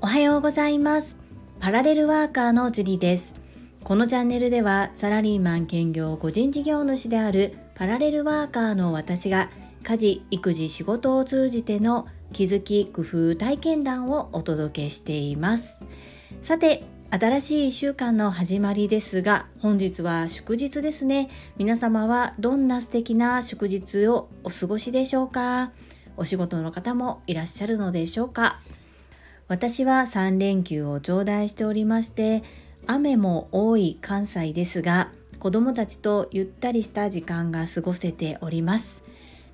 おはようございます。パラレルワーカーのジュリです。このチャンネルではサラリーマン兼業個人事業主であるパラレルワーカーの私が家事育児仕事を通じての気づき工夫体験談をお届けしています。さて新しい1週間の始まりですが本日は祝日ですね。皆様はどんな素敵な祝日をお過ごしでしょうか？お仕事の方もいらっしゃるのでしょうか？私は3連休を頂戴しておりまして雨も多い関西ですが子供たちとゆったりした時間が過ごせております。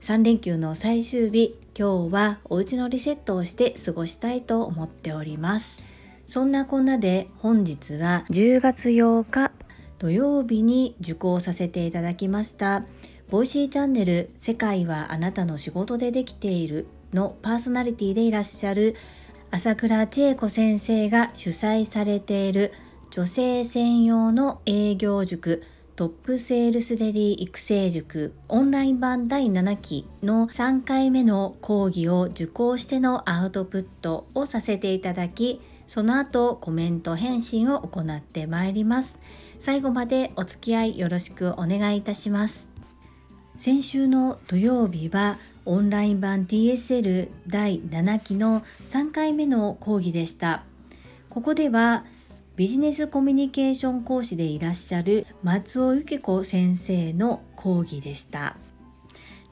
3連休の最終日今日はお家のリセットをして過ごしたいと思っております。そんなこんなで本日は10月8日土曜日に受講させていただきましたVoicy チャンネル世界はあなたの仕事でできているのパーソナリティでいらっしゃる朝倉千恵子先生が主催されている女性専用の営業塾トップセールスレディ育成塾オンライン版第7期の3回目の講義を受講してのアウトプットをさせていただきその後コメント返信を行ってまいります。最後までお付き合いよろしくお願いいたします。先週の土曜日はオンライン版 TSL 第7期の3回目の講義でした。ここではビジネスコミュニケーション講師でいらっしゃる松尾由紀子先生の講義でした。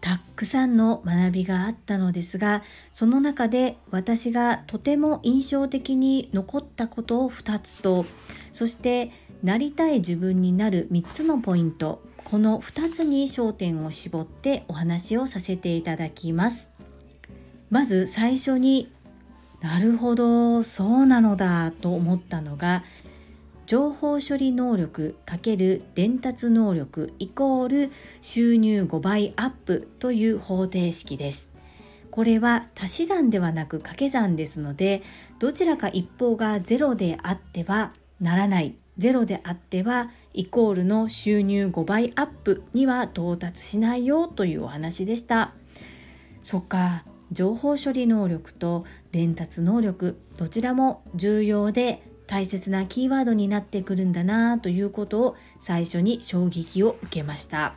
たくさんの学びがあったのですがその中で私がとても印象的に残ったことを2つとそしてなりたい自分になる3つのポイントこの2つに焦点を絞ってお話をさせていただきます。まず最初になるほどそうなのだと思ったのが情報処理能力×伝達能力イコール収入5倍アップという方程式です。これは足し算ではなく掛け算ですのでどちらか一方が0であってはならない0であってはイコールの収入5倍アップには到達しないよというお話でした。そっか情報処理能力と伝達能力どちらも重要で大切なキーワードになってくるんだなということを最初に衝撃を受けました。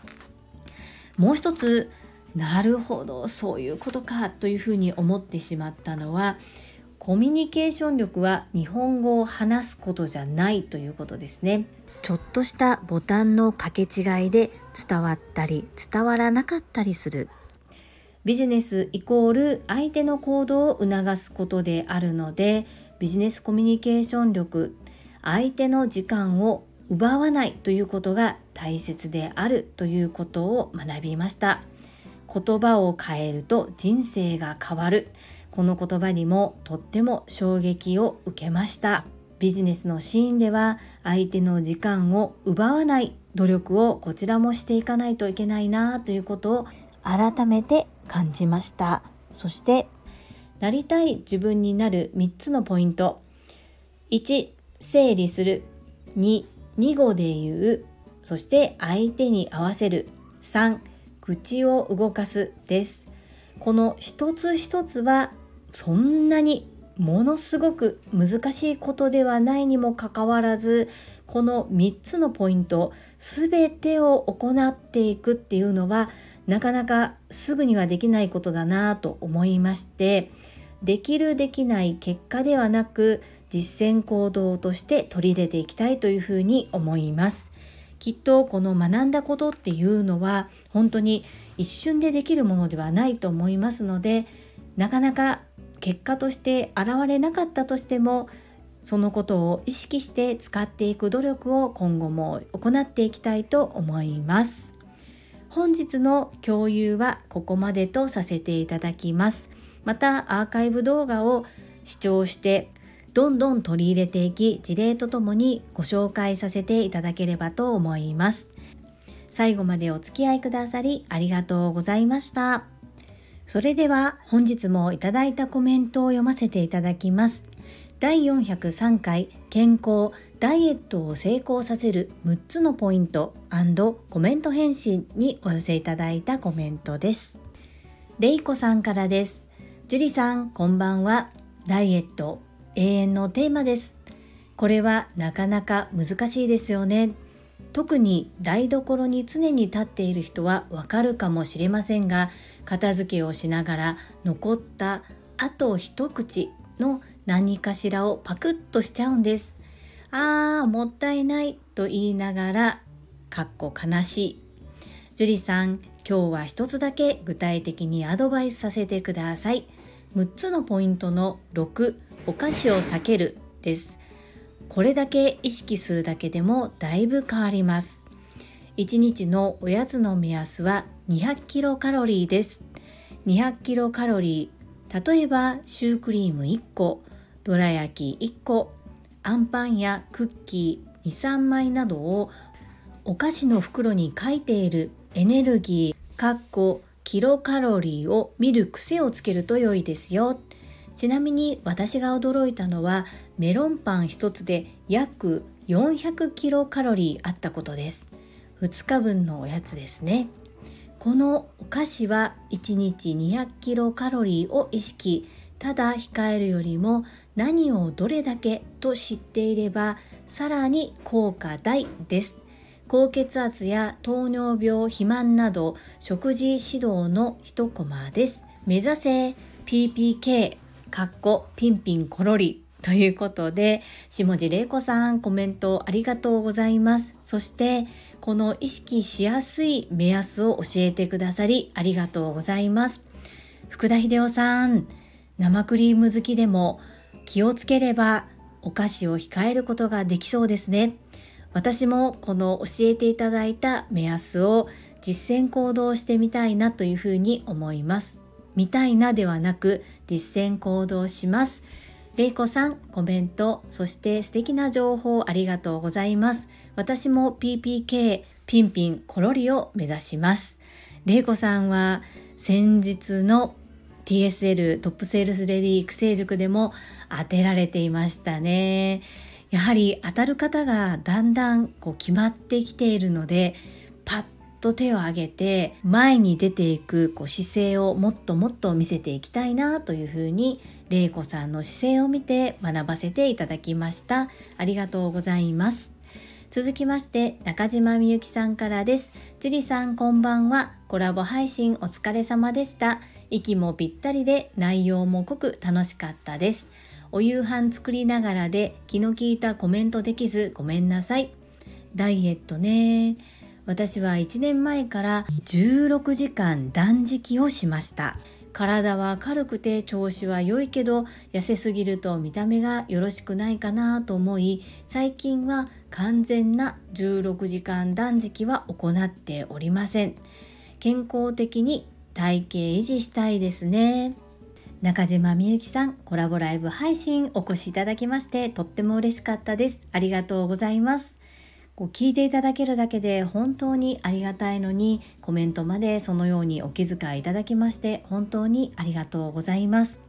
もう一つなるほどそういうことかというふうに思ってしまったのはコミュニケーション力は日本語を話すことじゃないということですね。ちょっとしたボタンの掛け違いで伝わったり伝わらなかったりする。ビジネスイコール相手の行動を促すことであるのでビジネスコミュニケーション力相手の時間を奪わないということが大切であるということを学びました。言葉を変えると人生が変わる。この言葉にもとっても衝撃を受けました。ビジネスのシーンでは相手の時間を奪わない努力をこちらもしていかないといけないなということを改めて感じました。そしてなりたい自分になる3つのポイント。1整理する。2 2語で言う。そして相手に合わせる。3口を動かす。です。この一つ一つはそんなにものすごく難しいことではないにもかかわらずこの3つのポイント全てを行っていくっていうのはなかなかすぐにはできないことだなと思いましてできるできない結果ではなく実践行動として取り入れていきたいというふうに思います。きっとこの学んだことっていうのは本当に一瞬でできるものではないと思いますのでなかなか結果として現れなかったとしてもそのことを意識して使っていく努力を今後も行っていきたいと思います。本日の共有はここまでとさせていただきます。またアーカイブ動画を視聴してどんどん取り入れていき事例とともにご紹介させていただければと思います。最後までお付き合いくださりありがとうございました。それでは本日もいただいたコメントを読ませていただきます。第403回健康ダイエットを成功させる6つのポイントコメント返信にお寄せいただいたコメントです。れいこさんからです。樹里さん、こんばんは。ダイエット、永遠のテーマです。これはなかなか難しいですよね。特に台所に常に立っている人はわかるかもしれませんが、片付けをしながら残ったあと一口の何かしらをパクッとしちゃうんです。あー、もったいないと言いながら、かっこ悲しい。樹里さん、今日は一つだけ具体的にアドバイスさせてください。6つのポイントの6、お菓子を避けるです。これだけ意識するだけでもだいぶ変わります。1日のおやつの目安は200キロカロリーです。200キロカロリー、例えばシュークリーム1個、どら焼き1個、あんパンやクッキー2、3枚などをお菓子の袋に書いているエネルギー、かっこキロカロリーを見る癖をつけると良いですよ。ちなみに私が驚いたのはメロンパン1つで約400キロカロリーあったことです。2日分のおやつですね。このお菓子は1日200キロカロリーを意識ただ控えるよりも何をどれだけと知っていればさらに効果大です。高血圧や糖尿病、肥満など食事指導の一コマです。目指せ PPK かっこピンピンコロリ。ということで下地玲子さんコメントありがとうございます。そしてこの意識しやすい目安を教えてくださりありがとうございます。福田秀夫さん生クリーム好きでも気をつければお菓子を控えることができそうですね。私もこの教えていただいた目安を実践行動してみたいなというふうに思います。見たいなではなく実践行動します。れいこさん、コメント、そして素敵な情報ありがとうございます。私も PPK、ピンピンコロリを目指します。れいこさんは先日の TSL トップセールスレディ育成塾でも当てられていましたね。やはり当たる方がだんだんこう決まってきているのでパッと手を挙げて前に出ていくこう姿勢をもっともっと見せていきたいなというふうに玲子さんの姿勢を見て学ばせていただきました。ありがとうございます。続きまして中島みゆきさんからです。樹里さんこんばんは。コラボ配信お疲れ様でした。息もぴったりで内容も濃く楽しかったです。お夕飯作りながらで気の利いたコメントできずごめんなさい。ダイエットね。私は1年前から16時間断食をしました。体は軽くて調子は良いけど痩せすぎると見た目がよろしくないかなと思い最近は完全な16時間断食は行っておりません健康的に体型維持したいですね中島みゆきさん、コラボライブ配信お越しいただきまして、とっても嬉しかったです。ありがとうございます。こう聞いていただけるだけで本当にありがたいのに、コメントまでそのようにお気遣いいただきまして、本当にありがとうございます。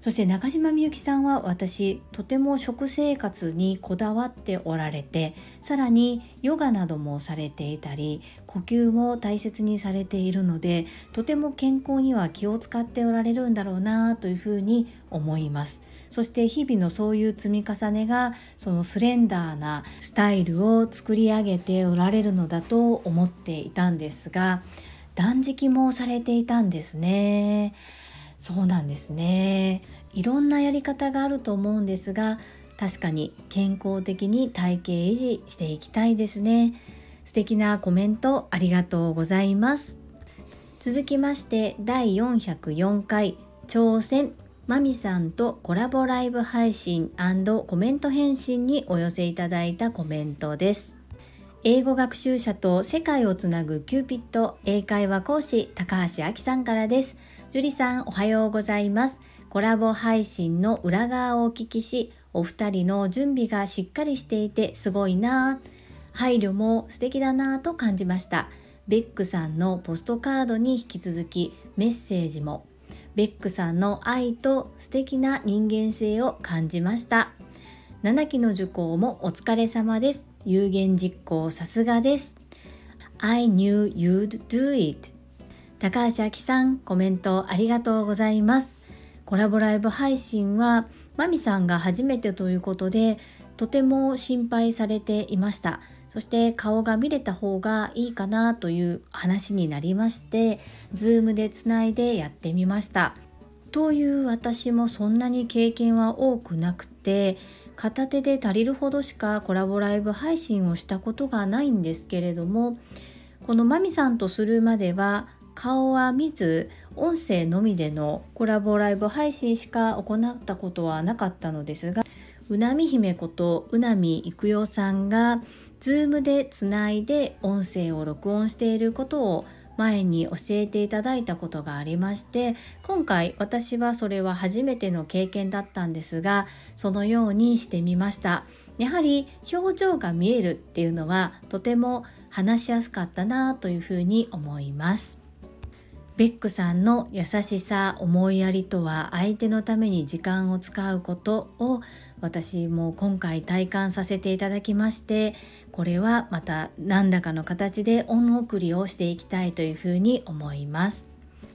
そして中島みゆきさんは私とても食生活にこだわっておられてさらにヨガなどもされていたり呼吸も大切にされているのでとても健康には気を使っておられるんだろうなというふうに思いますそして日々のそういう積み重ねがそのスレンダーなスタイルを作り上げておられるのだと思っていたんですが断食もされていたんですね。そうなんですね。いろんなやり方があると思うんですが確かに健康的に体型維持していきたいですね。素敵なコメントありがとうございます。続きまして第404回挑戦マミさんとコラボライブ配信コメント返信にお寄せいただいたコメントです。英語学習者と世界をつなぐキューピット英会話講師高橋明さんからです。樹里さんおはようございます。コラボ配信の裏側をお聞きし、お二人の準備がしっかりしていてすごいな配慮も素敵だなと感じました。ベックさんのポストカードに引き続きメッセージも、ベックさんの愛と素敵な人間性を感じました。7期の受講もお疲れ様です。有言実行さすがです。I knew you'd do it. 高橋明さんコメントありがとうございます。コラボライブ配信はマミさんが初めてということでとても心配されていました。そして顔が見れた方がいいかなという話になりましてズームでつないでやってみました。という私もそんなに経験は多くなくて片手で足りるほどしかコラボライブ配信をしたことがないんですけれどもこのマミさんとするまでは顔は見ず音声のみでのコラボライブ配信しか行ったことはなかったのですがうなみ姫ことうなみいくよさんが Zoom でつないで音声を録音していることを前に教えていただいたことがありまして今回私はそれは初めての経験だったんですがそのようにしてみました。やはり表情が見えるっていうのはとても話しやすかったなというふうに思います。ベックさんの優しさ思いやりとは相手のために時間を使うことを私も今回体感させていただきましてこれはまた何らかの形で恩送りをしていきたいというふうに思います。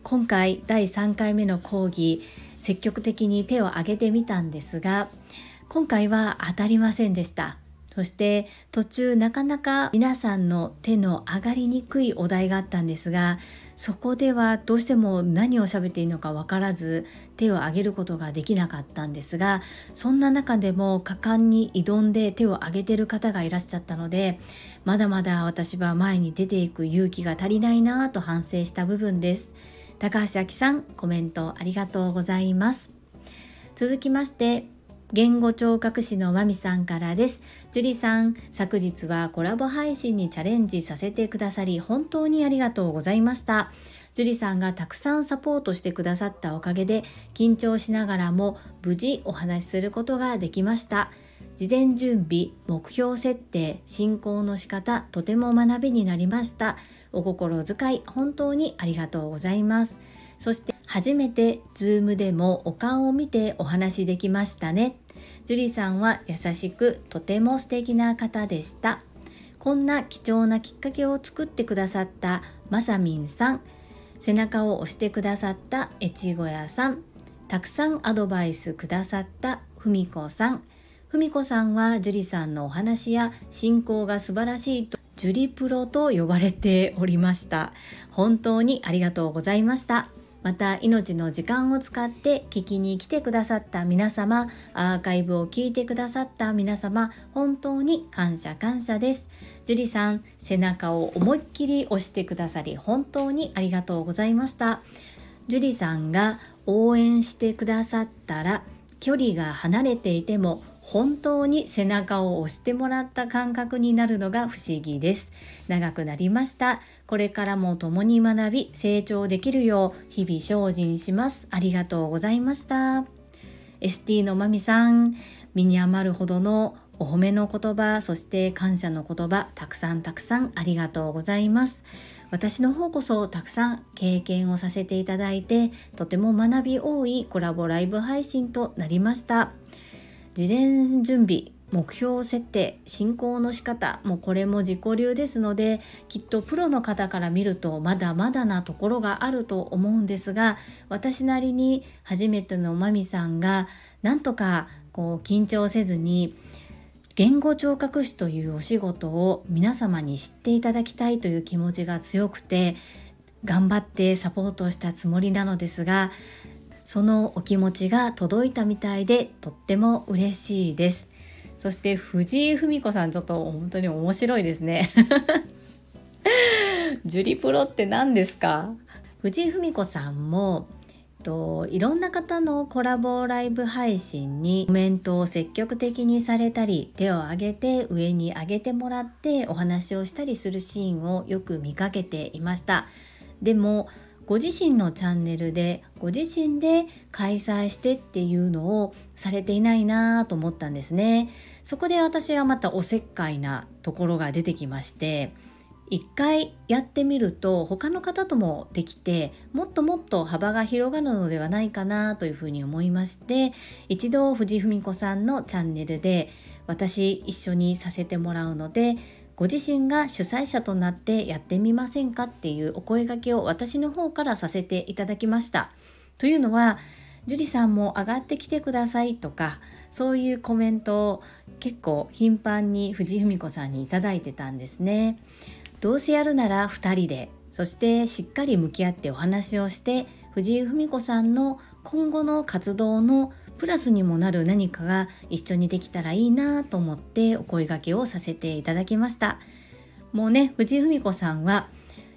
今回第3回目の講義積極的に手を挙げてみたんですが今回は当たりませんでした。そして途中なかなか皆さんの手の上がりにくいお題があったんですがそこではどうしても何を喋っていいのか分からず手を挙げることができなかったんですがそんな中でも果敢に挑んで手を挙げてる方がいらっしゃったのでまだまだ私は前に出ていく勇気が足りないなぁと反省した部分です。高橋明さんコメントありがとうございます。続きまして言語聴覚士のまみさんからです。樹里さん、昨日はコラボ配信にチャレンジさせてくださり本当にありがとうございました。樹里さんがたくさんサポートしてくださったおかげで緊張しながらも無事お話しすることができました。事前準備、目標設定、進行の仕方、とても学びになりました。お心遣い、本当にありがとうございます。そして初めて Zoom でもお顔を見てお話しできましたね。ジュリさんは優しくとても素敵な方でした。こんな貴重なきっかけを作ってくださったまさみんさん、背中を押してくださった越後屋さん、たくさんアドバイスくださったふみこさん、ふみこさんはジュリさんのお話や進行が素晴らしいとジュリプロと呼ばれておりました。本当にありがとうございました。また命の時間を使って聞きに来てくださった皆様アーカイブを聞いてくださった皆様本当に感謝感謝です樹里さん背中を思いっきり押してくださり本当にありがとうございました樹里さんが応援してくださったら距離が離れていても本当に背中を押してもらった感覚になるのが不思議です。長くなりました。これからも共に学び成長できるよう日々精進します。ありがとうございました。ST のまみさん、身に余るほどのお褒めの言葉、そして感謝の言葉、たくさんたくさんありがとうございます。私の方こそたくさん経験をさせていただいて、とても学び多いコラボライブ配信となりました。事前準備目標設定進行の仕方もうこれも自己流ですのできっとプロの方から見るとまだまだなところがあると思うんですが私なりに初めてのマミさんがなんとかこう緊張せずに言語聴覚士というお仕事を皆様に知っていただきたいという気持ちが強くて頑張ってサポートしたつもりなのですがそのお気持ちが届いたみたいでとっても嬉しいです。そして藤井文子さんちょっと本当に面白いですね。ジュリプロって何ですか？藤井文子さんもといろんな方のコラボライブ配信にコメントを積極的にされたり手を挙げて上に上げてもらってお話をしたりするシーンをよく見かけていました。でもご自身のチャンネルでご自身で開催してっていうのをされていないなと思ったんですね。そこで私はまたおせっかいなところが出てきまして一回やってみると他の方ともできてもっともっと幅が広がるのではないかなというふうに思いまして一度藤文子さんのチャンネルで私一緒にさせてもらうのでご自身が主催者となってやってみませんかっていうお声掛けを私の方からさせていただきました。というのは樹里さんも上がってきてくださいとかそういうコメントを結構頻繁に藤井文子さんに頂いてたんですね。どうせやるなら2人でそしてしっかり向き合ってお話をして藤井文子さんの今後の活動のプラスにもなる何かが一緒にできたらいいなと思ってお声がけをさせていただきましたもうね藤井文子さんは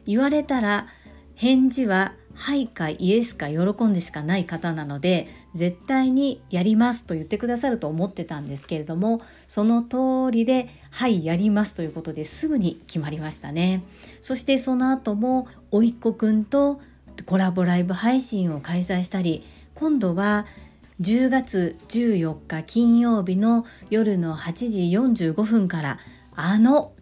言われたら返事ははいかイエスか喜んでしかない方なので絶対にやりますと言ってくださると思ってたんですけれどもその通りではいやりますということですぐに決まりましたね。そしてその後もおいっ子くんとコラボライブ配信を開催したり今度は10月14日金曜日の夜の8時45分からあの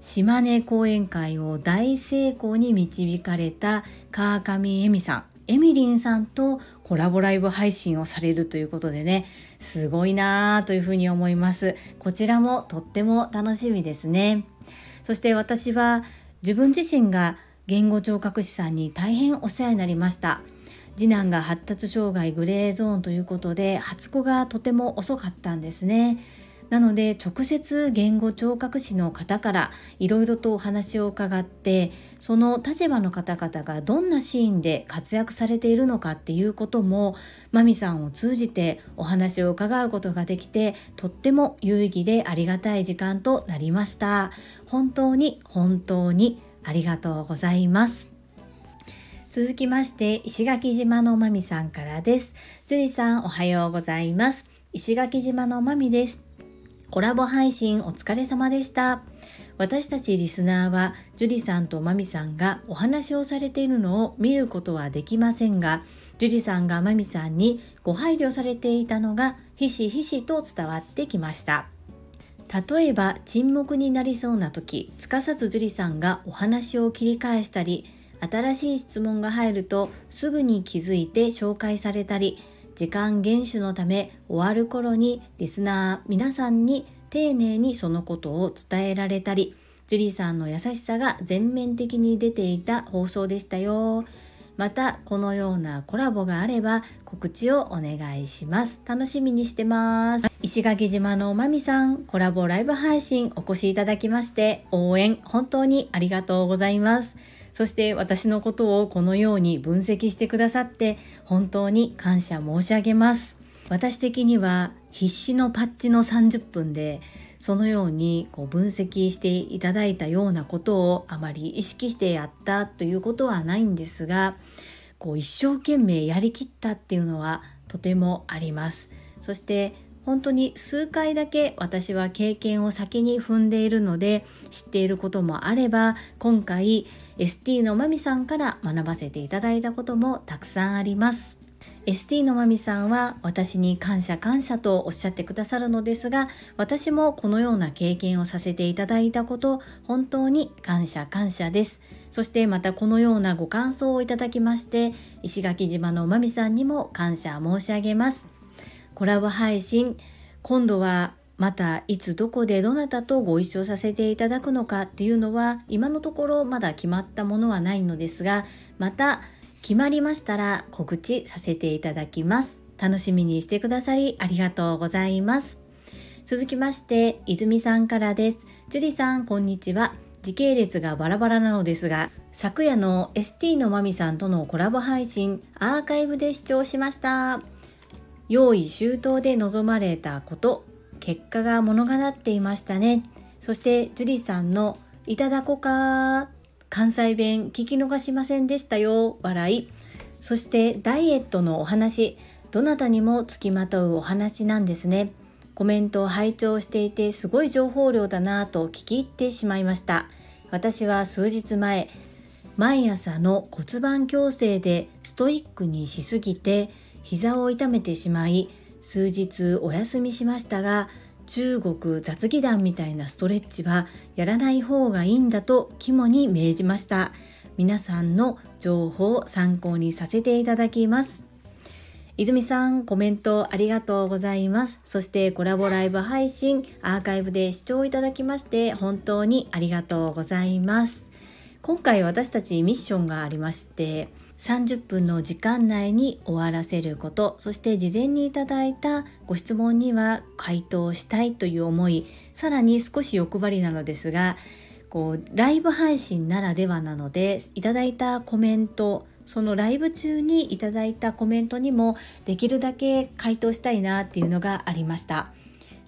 島根講演会を大成功に導かれた川上恵美さんエミリンさんとコラボライブ配信をされるということでねすごいなぁというふうに思います。こちらもとっても楽しみですね。そして私は自分自身が言語聴覚士さんに大変お世話になりました。次男が発達障害グレーゾーンということで初子がとても遅かったんですね。なので直接言語聴覚士の方からいろいろとお話を伺ってその立場の方々がどんなシーンで活躍されているのかっていうこともマミさんを通じてお話を伺うことができてとっても有意義でありがたい時間となりました。本当に本当にありがとうございます。続きまして石垣島のまみさんからです。樹里さんおはようございます。石垣島のまみです。コラボ配信お疲れ様でした。私たちリスナーはジュリさんとマミさんがお話をされているのを見ることはできませんが、ジュリさんがマミさんにご配慮されていたのがひしひしと伝わってきました。例えば沈黙になりそうな時、つかさずジュリさんがお話を切り返したり、新しい質問が入るとすぐに気づいて紹介されたり、時間厳守のため終わる頃にリスナー皆さんに丁寧にそのことを伝えられたりジュリーさんの優しさが全面的に出ていた放送でしたよ。またこのようなコラボがあれば告知をお願いします。楽しみにしてます。石垣島のまみさんコラボライブ配信お越しいただきまして応援本当にありがとうございます。そして私のことをこのように分析してくださって本当に感謝申し上げます。私的には必死のパッチの30分でそのようにこう分析していただいたようなことをあまり意識してやったということはないんですがこう一生懸命やりきったっていうのはとてもあります。そして本当に数回だけ私は経験を先に踏んでいるので知っていることもあれば今回 ST のまみさんから学ばせていただいたこともたくさんあります。ST のまみさんは私に感謝感謝とおっしゃってくださるのですが私もこのような経験をさせていただいたこと本当に感謝感謝ですそしてまたこのようなご感想をいただきまして石垣島のまみさんにも感謝申し上げますコラボ配信今度はまたいつどこでどなたとご一緒させていただくのかっていうのは今のところまだ決まったものはないのですがまた決まりましたら告知させていただきます。楽しみにしてくださりありがとうございます。続きまして泉さんからです。樹里さんこんにちは。時系列がバラバラなのですが昨夜の ST のまみさんとのコラボ配信アーカイブで視聴しました。用意周到で望まれたこと結果が物語っていましたね。そしてジュリさんのいただこか関西弁聞き逃しませんでしたよ笑い。そしてダイエットのお話どなたにもつきまとうお話なんですね。コメントを拝聴していてすごい情報量だなぁと聞き入ってしまいました。私は数日前毎朝の骨盤矯正でストイックにしすぎて膝を痛めてしまい数日お休みしましたが中国雑技団みたいなストレッチはやらない方がいいんだと肝に銘じました皆さんの情報を参考にさせていただきます泉さん、コメントありがとうございます。そしてコラボライブ配信、アーカイブで視聴いただきまして本当にありがとうございます。今回私たちミッションがありまして、30分の時間内に終わらせること、そして事前にいただいたご質問には回答したいという思い、さらに少し欲張りなのですが、こうライブ配信ならではなのでいただいたコメントそのライブ中にいただいたコメントにもできるだけ回答したいなっていうのがありました。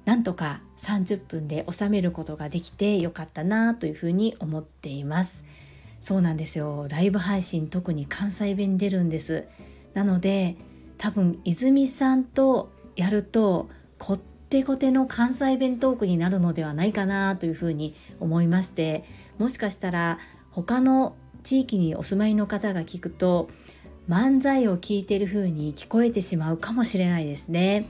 なんとか30分で収めることができてよかったなというふうに思っています。そうなんですよ。ライブ配信特に関西弁出るんです。なので多分泉さんとやるとこってこての関西弁トークになるのではないかなというふうに思いましてもしかしたら他の地域にお住まいの方が聞くと漫才を聞いてる風に聞こえてしまうかもしれないですね。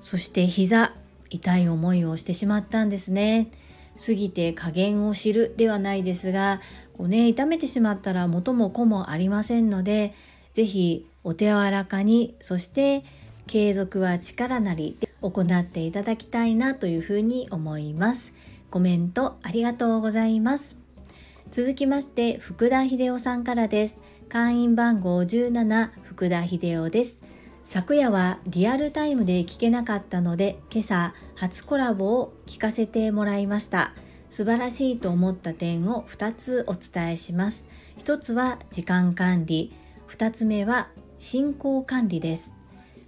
そして膝痛い思いをしてしまったんですね。過ぎて加減を知るではないですがこうね痛めてしまったら元も子もありませんので是非お手柔らかにそして継続は力なりで行っていただきたいなというふうに思います。コメントありがとうございます。続きまして福田秀夫さんからです。会員番号17福田秀夫です。昨夜はリアルタイムで聞けなかったので今朝初コラボを聞かせてもらいました。素晴らしいと思った点を2つお伝えします。1つは時間管理。2つ目は進行管理です。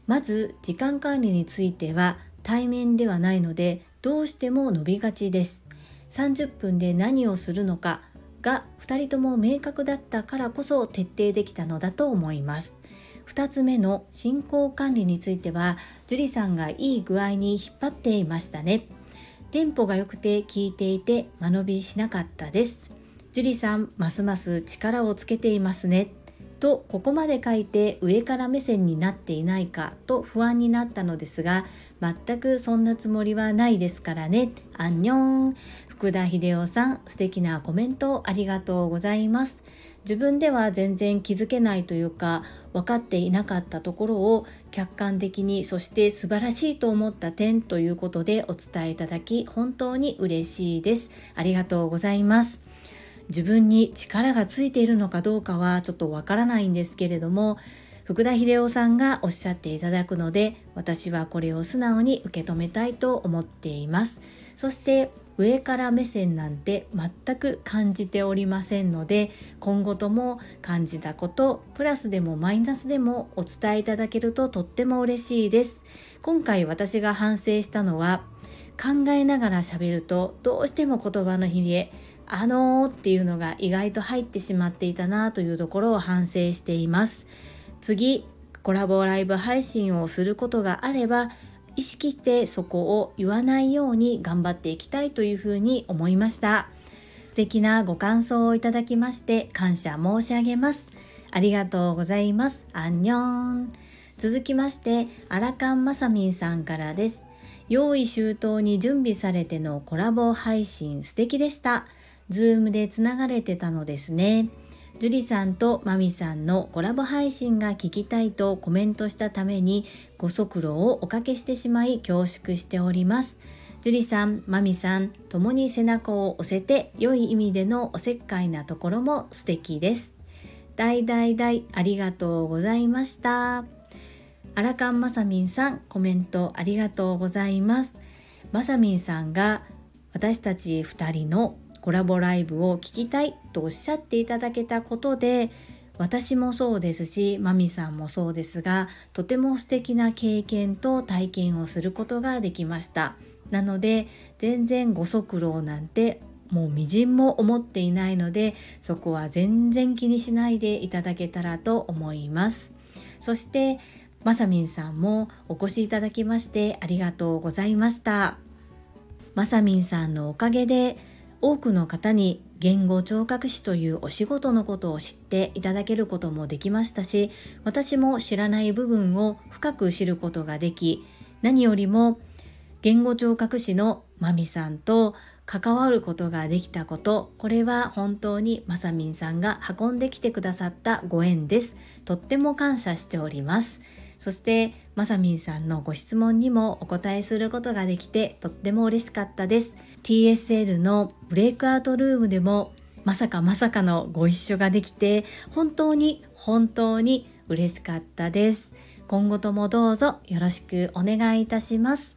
まず時間管理については対面ではないのでどうしても伸びがちです。30分で何をするのかが2人とも明確だったからこそ徹底できたのだと思います。2つ目の進行管理については樹里さんがいい具合に引っ張っていましたね。テンポが良くて聞いていて間延びしなかったです。樹里さんますます力をつけていますね。とここまで書いて上から目線になっていないかと不安になったのですが全くそんなつもりはないですからね。アンニョン。福田秀夫さん素敵なコメントありがとうございます。自分では全然気づけないというか分かっていなかったところを客観的にそして素晴らしいと思った点ということでお伝えいただき本当に嬉しいです。ありがとうございます。自分に力がついているのかどうかはちょっとわからないんですけれども福田秀夫さんがおっしゃっていただくので私はこれを素直に受け止めたいと思っています。そして上から目線なんて全く感じておりませんので今後とも感じたことプラスでもマイナスでもお伝えいただけるととっても嬉しいです。今回私が反省したのは考えながら喋るとどうしても言葉のひれあのーっていうのが意外と入ってしまっていたなというところを反省しています。次コラボライブ配信をすることがあれば意識してそこを言わないように頑張っていきたいというふうに思いました。素敵なご感想をいただきまして感謝申し上げます。ありがとうございます。アンニョン。続きましてアラカンマサミンさんからです。用意周到に準備されてのコラボ配信素敵でした。 Zoom でつながれてたのですね。樹里さんとマミさんのコラボ配信が聞きたいとコメントしたためにご足労をおかけしてしまい恐縮しております。樹里さん、マミさん、共に背中を押せて良い意味でのおせっかいなところも素敵です。大大大ありがとうございました。アラカンマサミンさん、コメントありがとうございます。マサミンさんが私たち2人のコラボライブを聞きたいとおっしゃっていただけたことで私もそうですしマミさんもそうですがとても素敵な経験と体験をすることができました。なので全然ご足労なんてもうみじんも思っていないのでそこは全然気にしないでいただけたらと思います。そしてまさみんさんもお越しいただきましてありがとうございました。まさみんさんのおかげで多くの方に言語聴覚士というお仕事のことを知っていただけることもできましたし私も知らない部分を深く知ることができ何よりも言語聴覚士のまみさんと関わることができたことこれは本当にまさみんさんが運んできてくださったご縁です。とっても感謝しております。そしてまさみんさんのご質問にもお答えすることができてとっても嬉しかったです。TSL のブレイクアウトルームでもまさかまさかのご一緒ができて本当に本当に嬉しかったです。今後ともどうぞよろしくお願いいたします。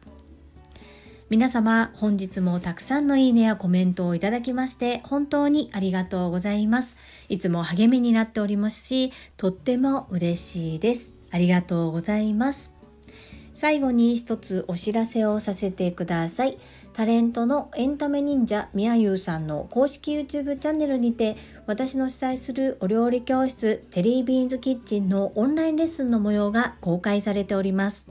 皆様本日もたくさんのいいねやコメントをいただきまして本当にありがとうございます。いつも励みになっておりますしとっても嬉しいです。ありがとうございます。最後に一つお知らせをさせてください。タレントのエンタメ忍者みやゆうさんの公式 YouTube チャンネルにて私の主催するお料理教室チェリービーンズキッチンのオンラインレッスンの模様が公開されております。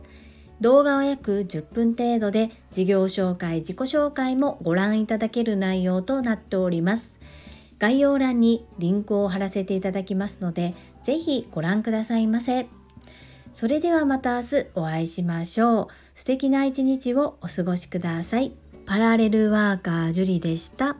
動画は約10分程度で事業紹介、自己紹介もご覧いただける内容となっております。概要欄にリンクを貼らせていただきますので、ぜひご覧くださいませ。それではまた明日お会いしましょう。素敵な一日をお過ごしください。パラレルワーカージュリでした。